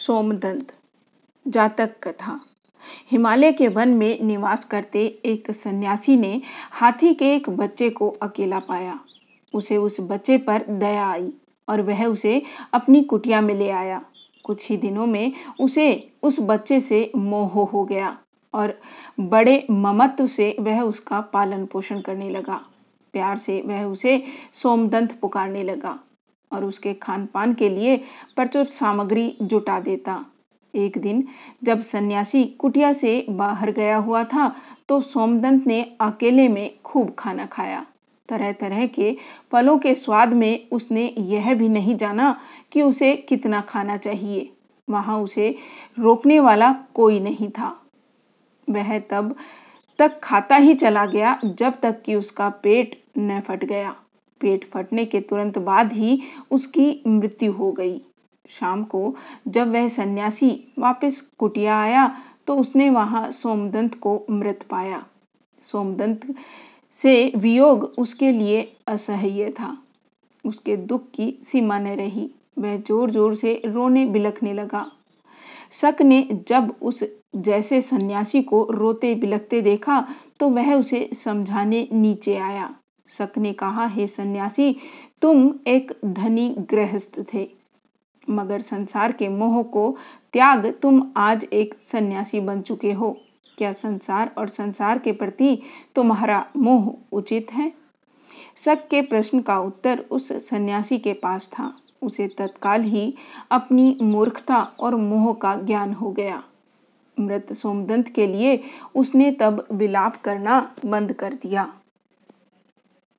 सोमदंत, जातक कथा। हिमालय के वन में निवास करते एक सन्यासी ने हाथी के एक बच्चे को अकेला पाया। उसे उस बच्चे पर दया आई और वह उसे अपनी कुटिया में ले आया। कुछ ही दिनों में उसे उस बच्चे से मोह हो गया और बड़े ममत्व से वह उसका पालन पोषण करने लगा। प्यार से वह उसे सोमदंत पुकारने लगा। और उसके खान पान के लिए प्रचुर सामग्री जुटा देता। एक दिन जब सन्यासी कुटिया से बाहर गया हुआ था तो सोमदंत ने अकेले में खूब खाना खाया। तरह तरह के फलों के स्वाद में उसने यह भी नहीं जाना कि उसे कितना खाना चाहिए। वहाँ उसे रोकने वाला कोई नहीं था। वह तब तक खाता ही चला गया जब तक कि उसका पेट न फट गया। पेट फटने के तुरंत बाद ही उसकी मृत्यु हो गई। शाम को जब वह सन्यासी वापस कुटिया आया तो उसने वहाँ सोमदंत को मृत पाया। सोमदंत से वियोग उसके लिए असह्य था। उसके दुख की सीमा न रही। वह ज़ोर ज़ोर से रोने बिलखने लगा। शक ने जब उस जैसे सन्यासी को रोते बिलखते देखा तो वह उसे समझाने नीचे आया। शक ने कहा, हे सन्यासी, तुम एक धनी गृहस्थ थे, मगर संसार के मोह को त्याग तुम आज एक सन्यासी बन चुके हो। क्या संसार और संसार के प्रति तुम्हारा मोह उचित है? शक के प्रश्न का उत्तर उस सन्यासी के पास था। उसे तत्काल ही अपनी मूर्खता और मोह का ज्ञान हो गया। मृत सोमदंत के लिए उसने तब विलाप करना बंद कर दिया।